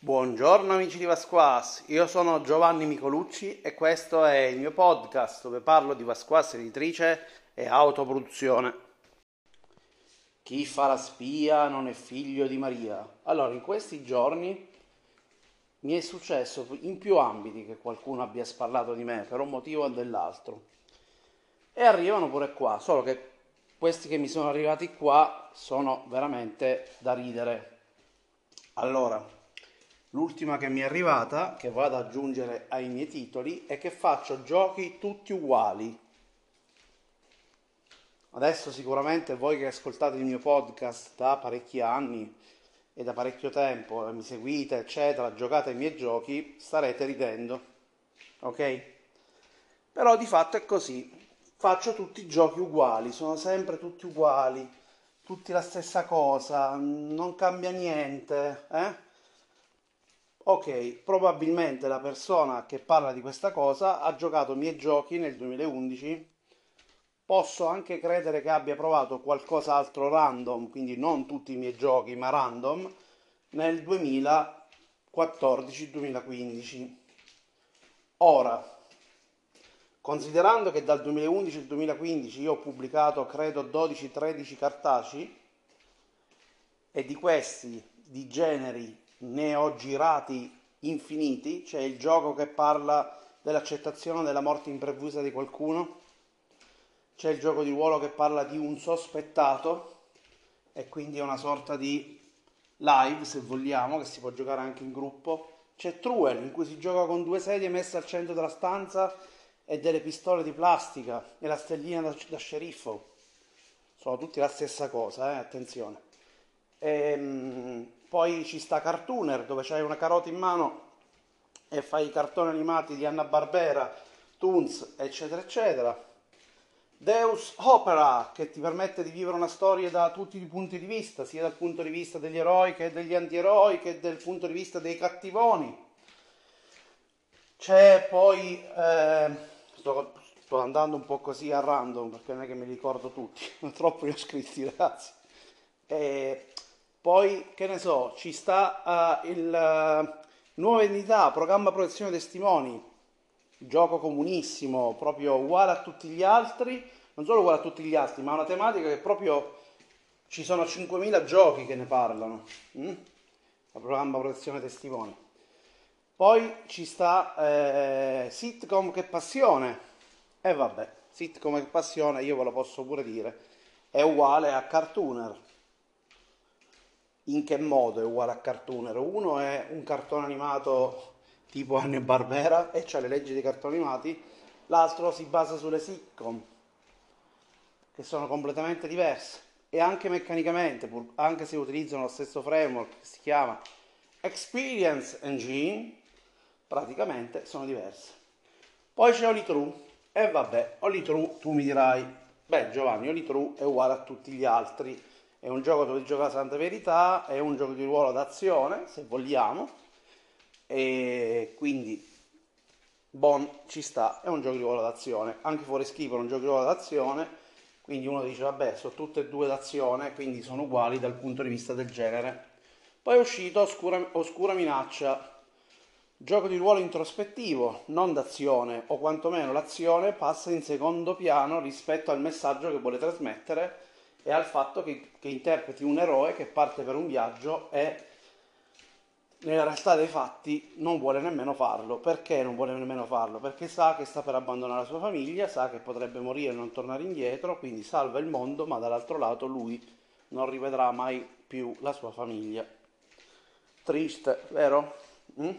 Buongiorno amici di Vasquas, io sono Giovanni Micolucci e questo è il mio podcast dove parlo di Vasquas editrice e autoproduzione. Chi fa la spia non è figlio di Maria. Allora, in questi giorni mi è successo in più ambiti che qualcuno abbia sparlato di me per un motivo o dell'altro. E arrivano pure qua, solo che questi che mi sono arrivati qua sono veramente da ridere. Allora, l'ultima che mi è arrivata, che vado ad aggiungere ai miei titoli, è che faccio giochi tutti uguali. Adesso sicuramente voi che ascoltate il mio podcast da parecchi anni e da parecchio tempo, mi seguite, eccetera, giocate ai miei giochi, starete ridendo. Ok? Però di fatto è così faccio tutti i giochi uguali, sono sempre tutti uguali, tutti la stessa cosa, non cambia niente, eh? Ok, probabilmente la persona che parla di questa cosa ha giocato i miei giochi nel 2011. Posso anche credere che abbia provato qualcos'altro random, quindi non tutti i miei giochi, ma random, nel 2014-2015. Ora, Considerando che dal 2011 al 2015 io ho pubblicato credo 12-13 cartacei e di questi di generi ne ho girati infiniti, c'è il gioco che parla dell'accettazione della morte improvvisa di qualcuno, c'è il gioco di ruolo che parla di un sospettato e quindi è una sorta di live se vogliamo che si può giocare anche in gruppo, c'è Truel in cui si gioca con due sedie messe al centro della stanza e delle pistole di plastica e la stellina da, da sceriffo. Sono tutti la stessa cosa, eh? attenzione. E, ehm, poi ci sta Cartooner dove c'hai una carota in mano e fai i cartoni animati di Anna Barbera, Toons, eccetera, eccetera. Deus Opera, che ti permette di vivere una storia da tutti i punti di vista, sia dal punto di vista degli eroi che degli antieroi, che dal punto di vista dei cattivoni. C'è poi eh, sto, sto, andando un po' così a random perché non è che mi ricordo tutti, troppo li ho scritti ragazzi. E poi, che ne so, ci sta uh, il uh, nuova entità, programma protezione testimoni, gioco comunissimo, proprio uguale a tutti gli altri, non solo uguale a tutti gli altri, ma una tematica che proprio ci sono 5.000 giochi che ne parlano. Mm? Il programma protezione testimoni. Poi ci sta eh, sitcom che passione. E eh, vabbè, sitcom che passione, io ve lo posso pure dire, è uguale a cartooner. In che modo è uguale a cartooner? Uno è un cartone animato tipo Anne Barbera e c'ha le leggi dei cartoni animati, l'altro si basa sulle sitcom, che sono completamente diverse e anche meccanicamente, pur, anche se utilizzano lo stesso framework che si chiama Experience Engine, praticamente sono diverse. Poi c'è Oli True, e vabbè, Oli True tu mi dirai, beh Giovanni, Oli True è uguale a tutti gli altri, è un gioco dove gioca Santa Verità, è un gioco di ruolo d'azione, se vogliamo, e quindi Bon ci sta, è un gioco di ruolo d'azione, anche fuori schifo è un gioco di ruolo d'azione, quindi uno dice vabbè sono tutte e due d'azione, quindi sono uguali dal punto di vista del genere. Poi è uscito Oscura, Oscura Minaccia, Gioco di ruolo introspettivo, non d'azione, o quantomeno l'azione passa in secondo piano rispetto al messaggio che vuole trasmettere e al fatto che, che interpreti un eroe che parte per un viaggio e nella realtà dei fatti non vuole nemmeno farlo. Perché non vuole nemmeno farlo? Perché sa che sta per abbandonare la sua famiglia, sa che potrebbe morire e non tornare indietro, quindi salva il mondo, ma dall'altro lato lui non rivedrà mai più la sua famiglia. Triste, vero? Mm?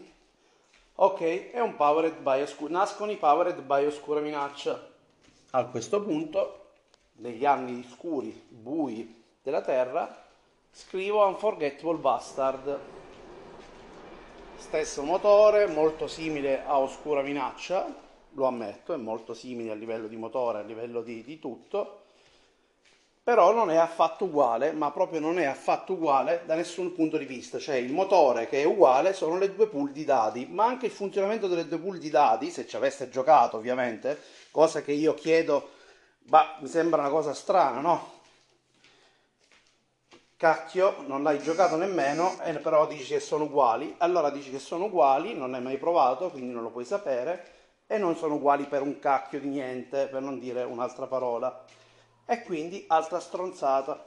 Ok, è un powered by oscura. Nascono i powered by oscura minaccia. A questo punto, negli anni scuri, bui della Terra, scrivo Unforgettable Bastard. Stesso motore, molto simile a Oscura Minaccia, lo ammetto, è molto simile a livello di motore, a livello di, di tutto però non è affatto uguale, ma proprio non è affatto uguale da nessun punto di vista, cioè il motore che è uguale sono le due pool di dadi, ma anche il funzionamento delle due pool di dadi, se ci aveste giocato ovviamente, cosa che io chiedo, ma mi sembra una cosa strana, no? cacchio, non l'hai giocato nemmeno, e però dici che sono uguali. Allora dici che sono uguali, non l'hai mai provato, quindi non lo puoi sapere, e non sono uguali per un cacchio di niente, per non dire un'altra parola. E quindi altra stronzata.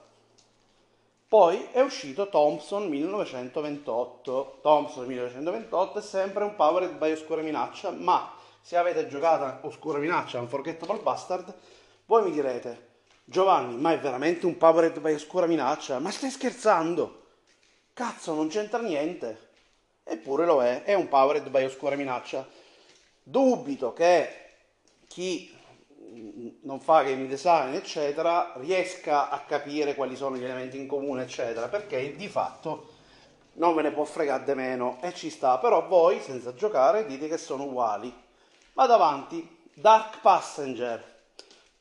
Poi è uscito Thompson 1928. Thompson 1928 è sempre un Powered by Oscura Minaccia, ma se avete giocato Oscura Minaccia, Unforgettable Bastard, voi mi direte, Giovanni, ma è veramente un Powered by Oscura Minaccia? Ma stai scherzando? Cazzo, non c'entra niente. Eppure lo è, è un Powered by Oscura Minaccia. Dubito che chi non fa game design, eccetera, riesca a capire quali sono gli elementi in comune, eccetera, perché di fatto non ve ne può fregare di meno e ci sta, però voi senza giocare dite che sono uguali. Vado avanti. Dark Passenger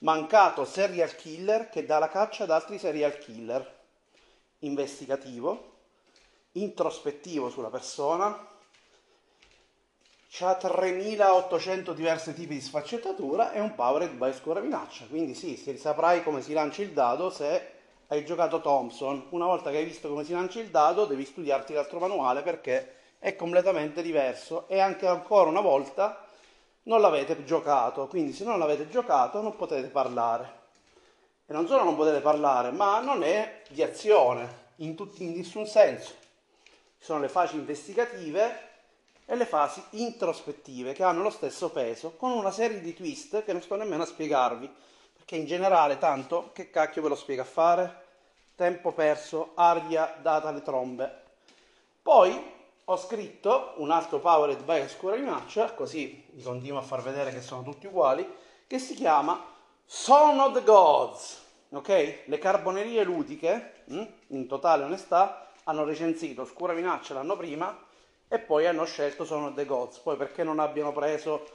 mancato serial killer che dà la caccia ad altri serial killer, investigativo, introspettivo sulla persona, ha 3800 diversi tipi di sfaccettatura e un powered by scuola minaccia, quindi sì, saprai come si lancia il dado se hai giocato Thompson. Una volta che hai visto come si lancia il dado devi studiarti l'altro manuale perché è completamente diverso. E anche ancora una volta non l'avete giocato, quindi se non l'avete giocato non potete parlare. E non solo non potete parlare, ma non è di azione, in, tutti, in nessun senso. Ci sono le fasi investigative e le fasi introspettive che hanno lo stesso peso, con una serie di twist che non sto nemmeno a spiegarvi, perché in generale tanto che cacchio ve lo spiega a fare? Tempo perso, aria data alle trombe. Poi ho scritto un altro Powered by Oscura Minaccia, così vi continuo a far vedere che sono tutti uguali, che si chiama Son of the Gods. Ok? Le carbonerie ludiche, hm, in totale onestà, hanno recensito Oscura Minaccia l'anno prima e poi hanno scelto Son of the Gods. Poi perché non abbiano preso,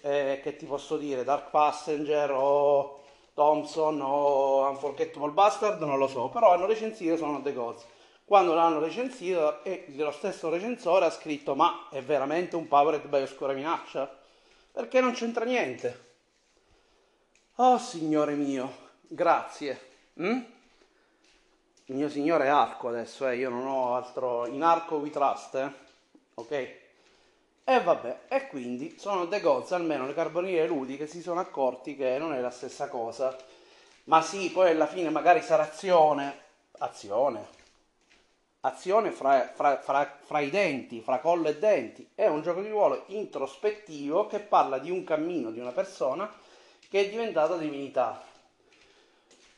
eh, che ti posso dire, Dark Passenger o Thompson o Unforgettable Bastard, non lo so, però hanno recensito Son of the Gods. Quando l'hanno recensito e lo stesso recensore ha scritto ma è veramente un Powered by Oscura Minaccia? Perché non c'entra niente. Oh signore mio, grazie. Mm? Il mio signore è arco adesso, eh? io non ho altro... In arco we trust, eh? Ok? E vabbè, e quindi sono The Gods, almeno le carboniere ludiche si sono accorti che non è la stessa cosa. Ma sì, poi alla fine magari sarà azione, azione, azione fra, fra, fra, fra, i denti, fra collo e denti. È un gioco di ruolo introspettivo che parla di un cammino di una persona che è diventata divinità.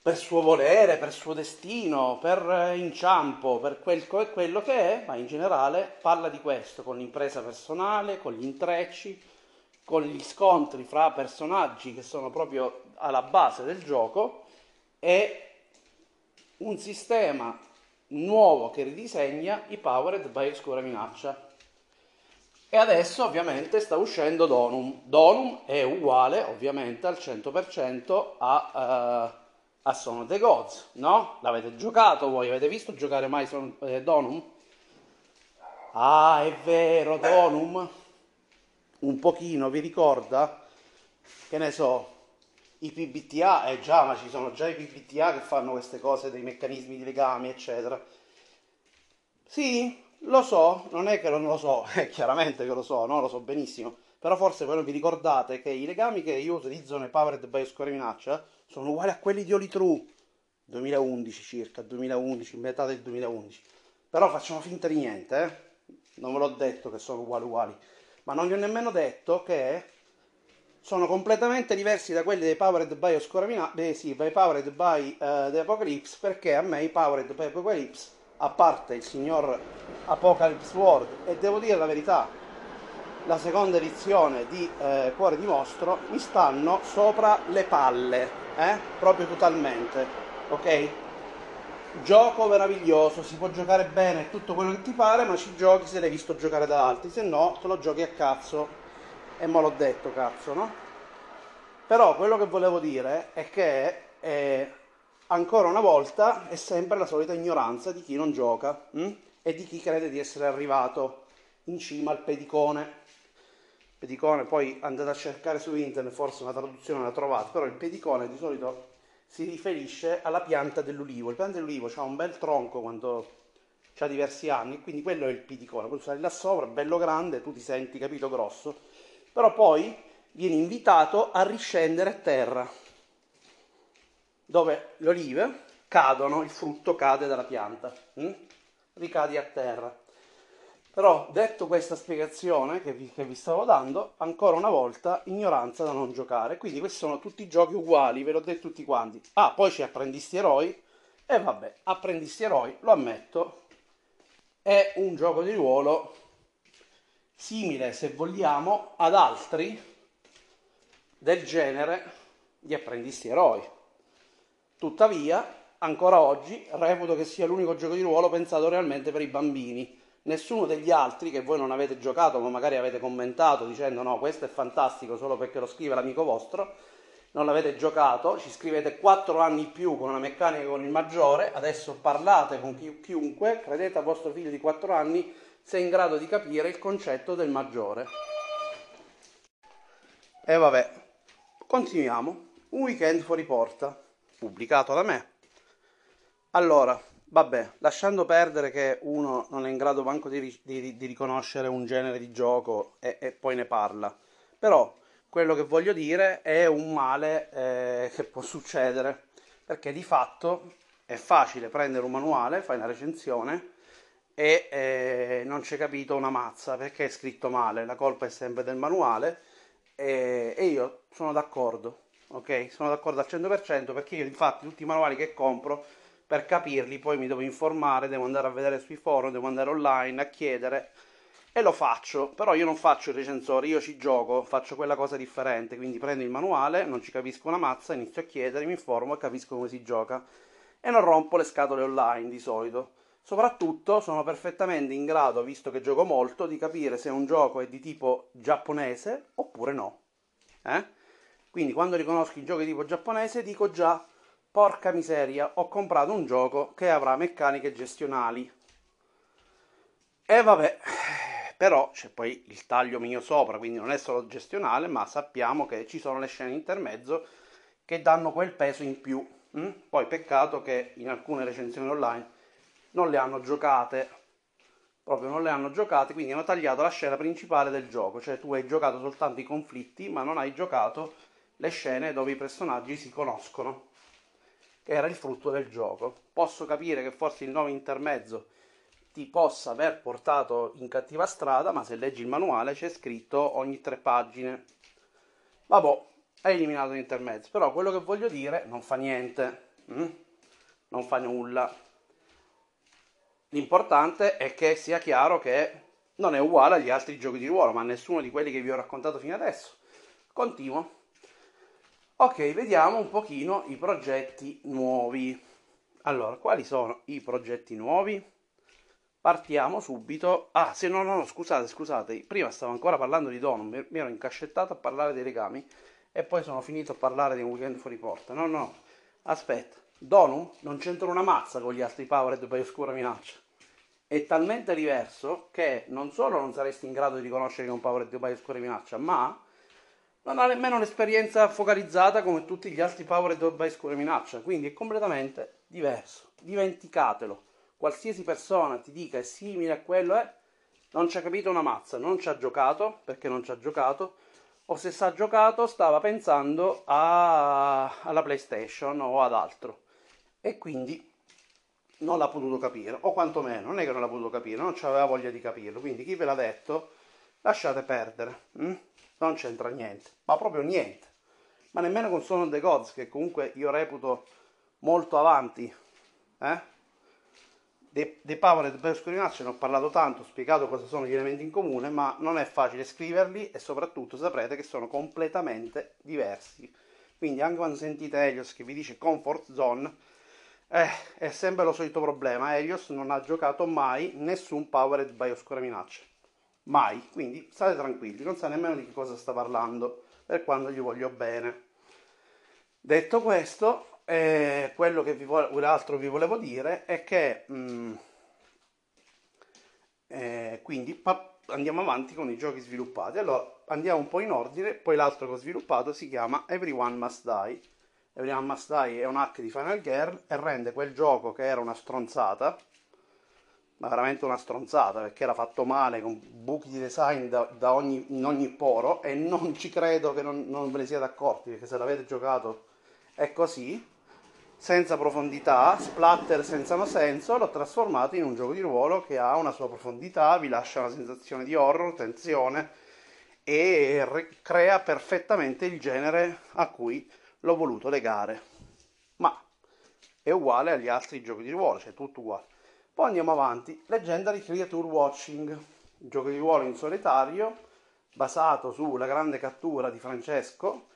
Per suo volere, per suo destino, per inciampo, per quel, quello che è, ma in generale parla di questo, con l'impresa personale, con gli intrecci, con gli scontri fra personaggi che sono proprio alla base del gioco e un sistema nuovo che ridisegna i Powered by Oscura Minaccia. E adesso ovviamente sta uscendo Donum. Donum è uguale ovviamente al 100% a, uh, a Son of the Gods, no? L'avete giocato voi? Avete visto giocare mai Son, eh, Donum? Ah, è vero, Donum. Un pochino vi ricorda? Che ne so, i PBTA, eh già, ma ci sono già i PBTA che fanno queste cose dei meccanismi di legami, eccetera. Sì, lo so, non è che non lo so, è chiaramente che lo so, no? lo so benissimo. Però forse voi non vi ricordate che i legami che io utilizzo nei Powered by Square Minaccia sono uguali a quelli di Oli True 2011 circa, 2011, metà del 2011. Però facciamo finta di niente, eh? Non ve l'ho detto che sono uguali uguali, ma non vi ho nemmeno detto che sono completamente diversi da quelli dei Powered by Oscoramina, eh, sì, by Powered by uh, The Apocalypse, perché a me i Powered by Apocalypse, a parte il signor Apocalypse World, e devo dire la verità, la seconda edizione di eh, Cuore di Mostro, mi stanno sopra le palle, eh? proprio totalmente, ok? Gioco meraviglioso, si può giocare bene tutto quello che ti pare, ma ci giochi se l'hai visto giocare da altri, se no te lo giochi a cazzo e me l'ho detto, cazzo, no? Però quello che volevo dire è che eh, ancora una volta è sempre la solita ignoranza di chi non gioca hm? e di chi crede di essere arrivato in cima al pedicone. Pedicone, poi andate a cercare su internet, forse una traduzione la trovate, però il pedicone di solito si riferisce alla pianta dell'ulivo. Il pianta dell'ulivo ha un bel tronco quando ha diversi anni, quindi quello è il piticone. Poi sali là sopra, bello grande, tu ti senti, capito, grosso, però poi vieni invitato a riscendere a terra, dove le olive cadono, il frutto cade dalla pianta, hm? ricadi a terra. Però detto questa spiegazione che vi, che vi, stavo dando, ancora una volta ignoranza da non giocare. Quindi questi sono tutti giochi uguali, ve l'ho detto tutti quanti. Ah, poi c'è apprendisti eroi. E vabbè, apprendisti eroi, lo ammetto, è un gioco di ruolo simile, se vogliamo, ad altri del genere di apprendisti eroi. Tuttavia, ancora oggi reputo che sia l'unico gioco di ruolo pensato realmente per i bambini nessuno degli altri che voi non avete giocato, ma magari avete commentato dicendo no, questo è fantastico solo perché lo scrive l'amico vostro, non l'avete giocato, ci scrivete 4 anni più con una meccanica con il maggiore, adesso parlate con chi, chiunque, credete a vostro figlio di 4 anni se è in grado di capire il concetto del maggiore. E vabbè, continuiamo. Un weekend fuori porta, pubblicato da me. Allora, Vabbè, lasciando perdere che uno non è in grado manco di, di, di riconoscere un genere di gioco e, e, poi ne parla, però quello che voglio dire è un male eh, che può succedere, perché di fatto è facile prendere un manuale, fai una recensione e eh, non c'è capito una mazza perché è scritto male, la colpa è sempre del manuale e, e io sono d'accordo, ok? Sono d'accordo al 100% perché io infatti tutti i manuali che compro per capirli poi mi devo informare, devo andare a vedere sui forum, devo andare online a chiedere e lo faccio, però io non faccio il recensore, io ci gioco, faccio quella cosa differente, quindi prendo il manuale, non ci capisco una mazza, inizio a chiedere, mi informo e capisco come si gioca e non rompo le scatole online di solito. Soprattutto sono perfettamente in grado, visto che gioco molto, di capire se un gioco è di tipo giapponese oppure no. Eh? Quindi quando riconosco i giochi di tipo giapponese dico già Porca miseria, ho comprato un gioco che avrà meccaniche gestionali. E vabbè, però c'è poi il taglio mio sopra, quindi non è solo gestionale, ma sappiamo che ci sono le scene intermezzo che danno quel peso in più. Mm? Poi peccato che in alcune recensioni online non le hanno giocate, proprio non le hanno giocate, quindi hanno tagliato la scena principale del gioco, cioè tu hai giocato soltanto i conflitti, ma non hai giocato le scene dove i personaggi si conoscono che era il frutto del gioco. Posso capire che forse il nome intermezzo ti possa aver portato in cattiva strada, ma se leggi il manuale c'è scritto ogni tre pagine. Vabbè, hai eliminato l'intermezzo, però quello che voglio dire non fa niente, hm? non fa nulla. L'importante è che sia chiaro che non è uguale agli altri giochi di ruolo, ma nessuno di quelli che vi ho raccontato fino adesso. Continuo. Ok, vediamo un pochino i progetti nuovi. Allora, quali sono i progetti nuovi? Partiamo subito. Ah, se no, no, no, scusate, scusate. Prima stavo ancora parlando di Donum, mi ero incascettato a parlare dei legami e poi sono finito a parlare di un weekend fuori porta. No, no, aspetta. Donum non c'entra una mazza con gli altri Powered by Oscura Minaccia. È talmente diverso che non solo non saresti in grado di riconoscere che un Powered by Oscura Minaccia, ma non ha nemmeno un'esperienza focalizzata come tutti gli altri Powered by Scuole Minaccia, quindi è completamente diverso. Dimenticatelo. Qualsiasi persona ti dica è simile a quello, è, non ci ha capito una mazza, non ci ha giocato, perché non ci ha giocato, o se sa giocato stava pensando a, alla PlayStation o ad altro. E quindi non l'ha potuto capire, o quantomeno non è che non l'ha potuto capire, non aveva voglia di capirlo. Quindi chi ve l'ha detto, lasciate perdere. Hm? non c'entra niente, ma proprio niente. Ma nemmeno con Son of the Gods, che comunque io reputo molto avanti. Eh? Dei, dei Powered per Scorinaccio ne ho parlato tanto, ho spiegato cosa sono gli elementi in comune, ma non è facile scriverli e soprattutto saprete che sono completamente diversi. Quindi anche quando sentite Helios che vi dice Comfort Zone, eh, è sempre lo solito problema. Helios non ha giocato mai nessun Powered by Oscura Minaccia mai, quindi state tranquilli, non sa nemmeno di che cosa sta parlando, per quando gli voglio bene. Detto questo, eh, quello che vi vo- l'altro vi volevo dire è che mh, mm, eh, quindi pa- andiamo avanti con i giochi sviluppati. Allora andiamo un po' in ordine, poi l'altro che ho sviluppato si chiama Everyone Must Die Must Die è un hack di Final Girl e rende quel gioco che era una stronzata, ma veramente una stronzata perché era fatto male con buchi di design da, da ogni, in ogni poro e non ci credo che non, non ve ne siate accorti perché se l'avete giocato è così senza profondità, splatter senza senso, l'ho trasformato in un gioco di ruolo che ha una sua profondità, vi lascia una sensazione di horror, tensione e crea perfettamente il genere a cui l'ho voluto legare. Ma è uguale agli altri giochi di ruolo, cioè tutto uguale. Poi andiamo avanti, Legendary Creature Watching, gioco di ruolo in solitario, basato sulla grande cattura di Francesco,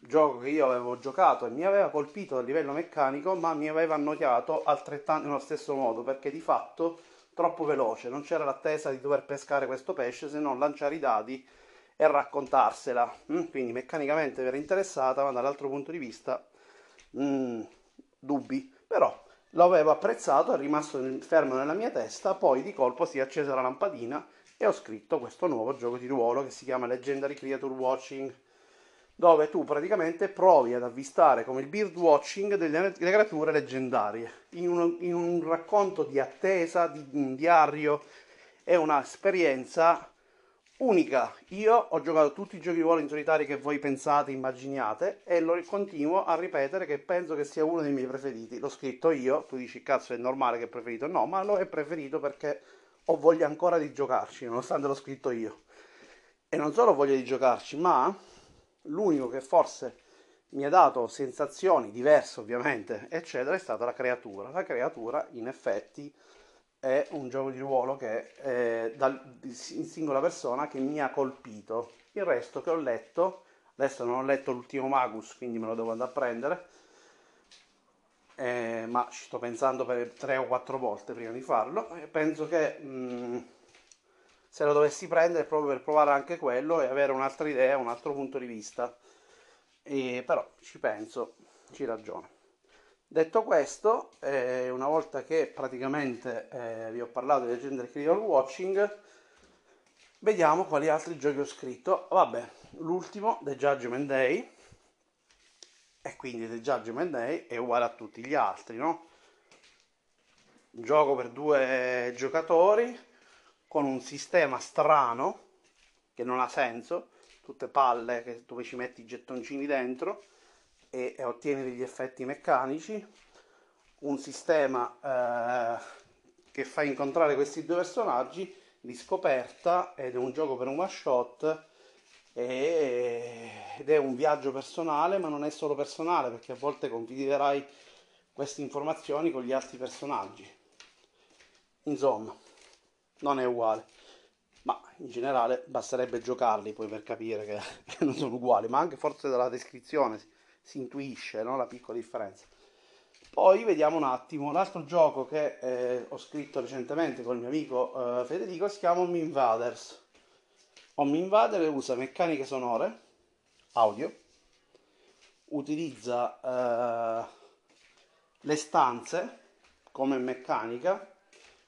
gioco che io avevo giocato e mi aveva colpito a livello meccanico, ma mi aveva annoiato altrettanto nello stesso modo, perché di fatto troppo veloce, non c'era l'attesa di dover pescare questo pesce se non lanciare i dadi e raccontarsela. Mm, quindi meccanicamente era interessata, ma dall'altro punto di vista mm, dubbi. Però l'avevo apprezzato, è rimasto fermo nella mia testa, poi di colpo si è accesa la lampadina e ho scritto questo nuovo gioco di ruolo che si chiama Legendary Creature Watching dove tu praticamente provi ad avvistare come il bird watching delle, delle creature leggendarie in un, in un, racconto di attesa, di un diario, è un'esperienza unica. Io ho giocato tutti i giochi di ruolo in solitario che voi pensate, immaginiate e lo continuo a ripetere che penso che sia uno dei miei preferiti. L'ho scritto io, tu dici cazzo è normale che è preferito, no, ma lo è preferito perché ho voglia ancora di giocarci, nonostante l'ho scritto io. E non solo ho voglia di giocarci, ma l'unico che forse mi ha dato sensazioni diverse ovviamente eccetera è stata la creatura la creatura in effetti è un gioco di ruolo che è dal, in singola persona che mi ha colpito il resto che ho letto adesso non ho letto l'ultimo Magus quindi me lo devo andare a prendere eh, ma ci sto pensando per tre o quattro volte prima di farlo e penso che mh, mm, se lo dovessi prendere proprio per provare anche quello e avere un'altra idea, un altro punto di vista. E, però ci penso, ci ragiono. Detto questo, eh, una volta che praticamente eh, vi ho parlato di Legendary Critical Watching, vediamo quali altri giochi ho scritto. Vabbè, l'ultimo, The Judgment Day, e quindi The Judgment Day è uguale a tutti gli altri, no? Gioco per due giocatori, con un sistema strano che non ha senso, tutte palle dove ci metti i gettoncini dentro e, e ottieni degli effetti meccanici, un sistema eh, che fa incontrare questi due personaggi di scoperta ed è un gioco per un one shot ed è un viaggio personale ma non è solo personale perché a volte condividerai queste informazioni con gli altri personaggi. Insomma non è uguale. Ma in generale basterebbe giocarli poi per capire che non sono uguali, ma anche forse dalla descrizione si, intuisce no? la piccola differenza. Poi vediamo un attimo, l'altro gioco che eh, ho scritto recentemente con il mio amico eh, Federico si chiama Home Invaders. Home Invader usa meccaniche sonore, audio, utilizza eh, le stanze come meccanica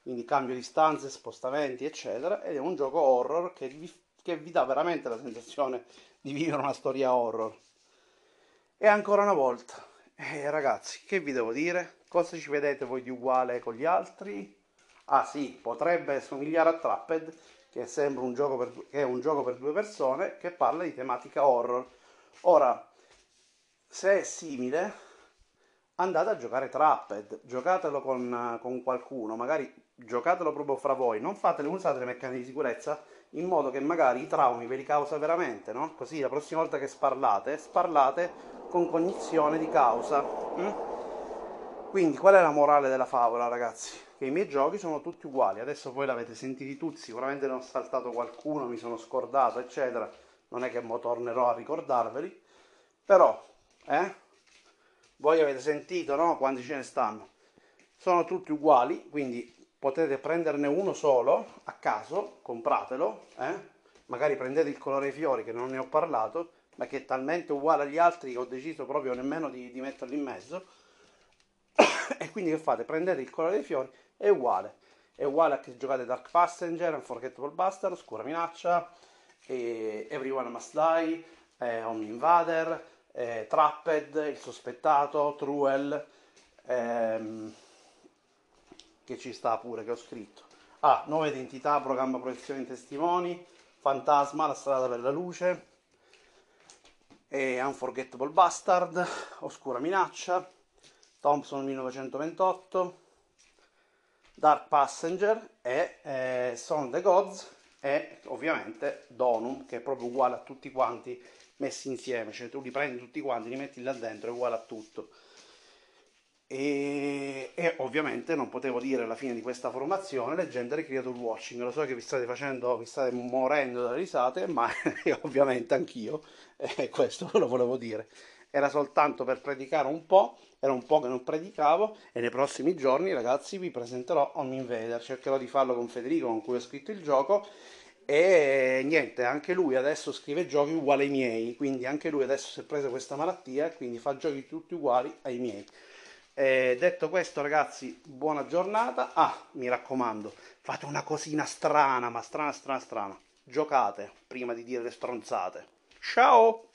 quindi cambio di stanze, spostamenti, eccetera, ed è un gioco horror che vi, che vi dà veramente la sensazione di vivere una storia horror. E ancora una volta, eh, ragazzi, che vi devo dire? Cosa ci vedete voi di uguale con gli altri? Ah sì, potrebbe somigliare a Trapped, che è un gioco per, che è un gioco per due persone, che parla di tematica horror. Ora, se è simile, andate a giocare Trapped, giocatelo con, con qualcuno, magari giocatelo proprio fra voi, non fatele, usate le meccaniche di sicurezza in modo che magari i traumi ve li causa veramente, no? Così la prossima volta che sparlate, sparlate con cognizione di causa. Mm? Quindi qual è la morale della favola, ragazzi? Che i miei giochi sono tutti uguali, adesso voi l'avete sentiti tutti, sicuramente ne ho saltato qualcuno, mi sono scordato, eccetera. Non è che mo tornerò a ricordarveli, però, eh? Voi avete sentito, no? Quanti ce ne stanno? Sono tutti uguali, quindi potete prenderne uno solo a caso, compratelo, eh? magari prendete il colore ai fiori che non ne ho parlato, ma che è talmente uguale agli altri che ho deciso proprio nemmeno di, di metterlo in mezzo. e quindi che fate? Prendete il colore dei fiori, è uguale. È uguale a che giocate Dark Passenger, Unforgettable Bastard, Scura Minaccia, Everyone Must Die, eh, Home Invader, eh, Trapped, Il Sospettato, Truel, ehm, che ci sta pure, che ho scritto. Ah, Nuova Identità, Programma Proiezione in Testimoni, Fantasma, La Strada per la Luce, e Unforgettable Bastard, Oscura Minaccia, Thompson 1928, Dark Passenger e eh, Son the Gods e ovviamente Donum che è proprio uguale a tutti quanti messi insieme, cioè tu li prendi tutti quanti, li metti là dentro, è uguale a tutto. E, e, ovviamente non potevo dire alla fine di questa formazione Legendary Creature Watching. Lo so che vi state facendo, vi state morendo da risate, ma ovviamente anch'io, e questo lo volevo dire. Era soltanto per predicare un po', era un po' che non predicavo, e nei prossimi giorni, ragazzi, vi presenterò Home Invader. Cercherò di farlo con Federico, con cui ho scritto il gioco, e niente, anche lui adesso scrive giochi uguali ai miei, quindi anche lui adesso si è preso questa malattia e quindi fa giochi tutti uguali ai miei. E detto questo, ragazzi, buona giornata. Ah, mi raccomando, fate una cosina strana, ma strana, strana, strana. Giocate prima di dire le stronzate. Ciao!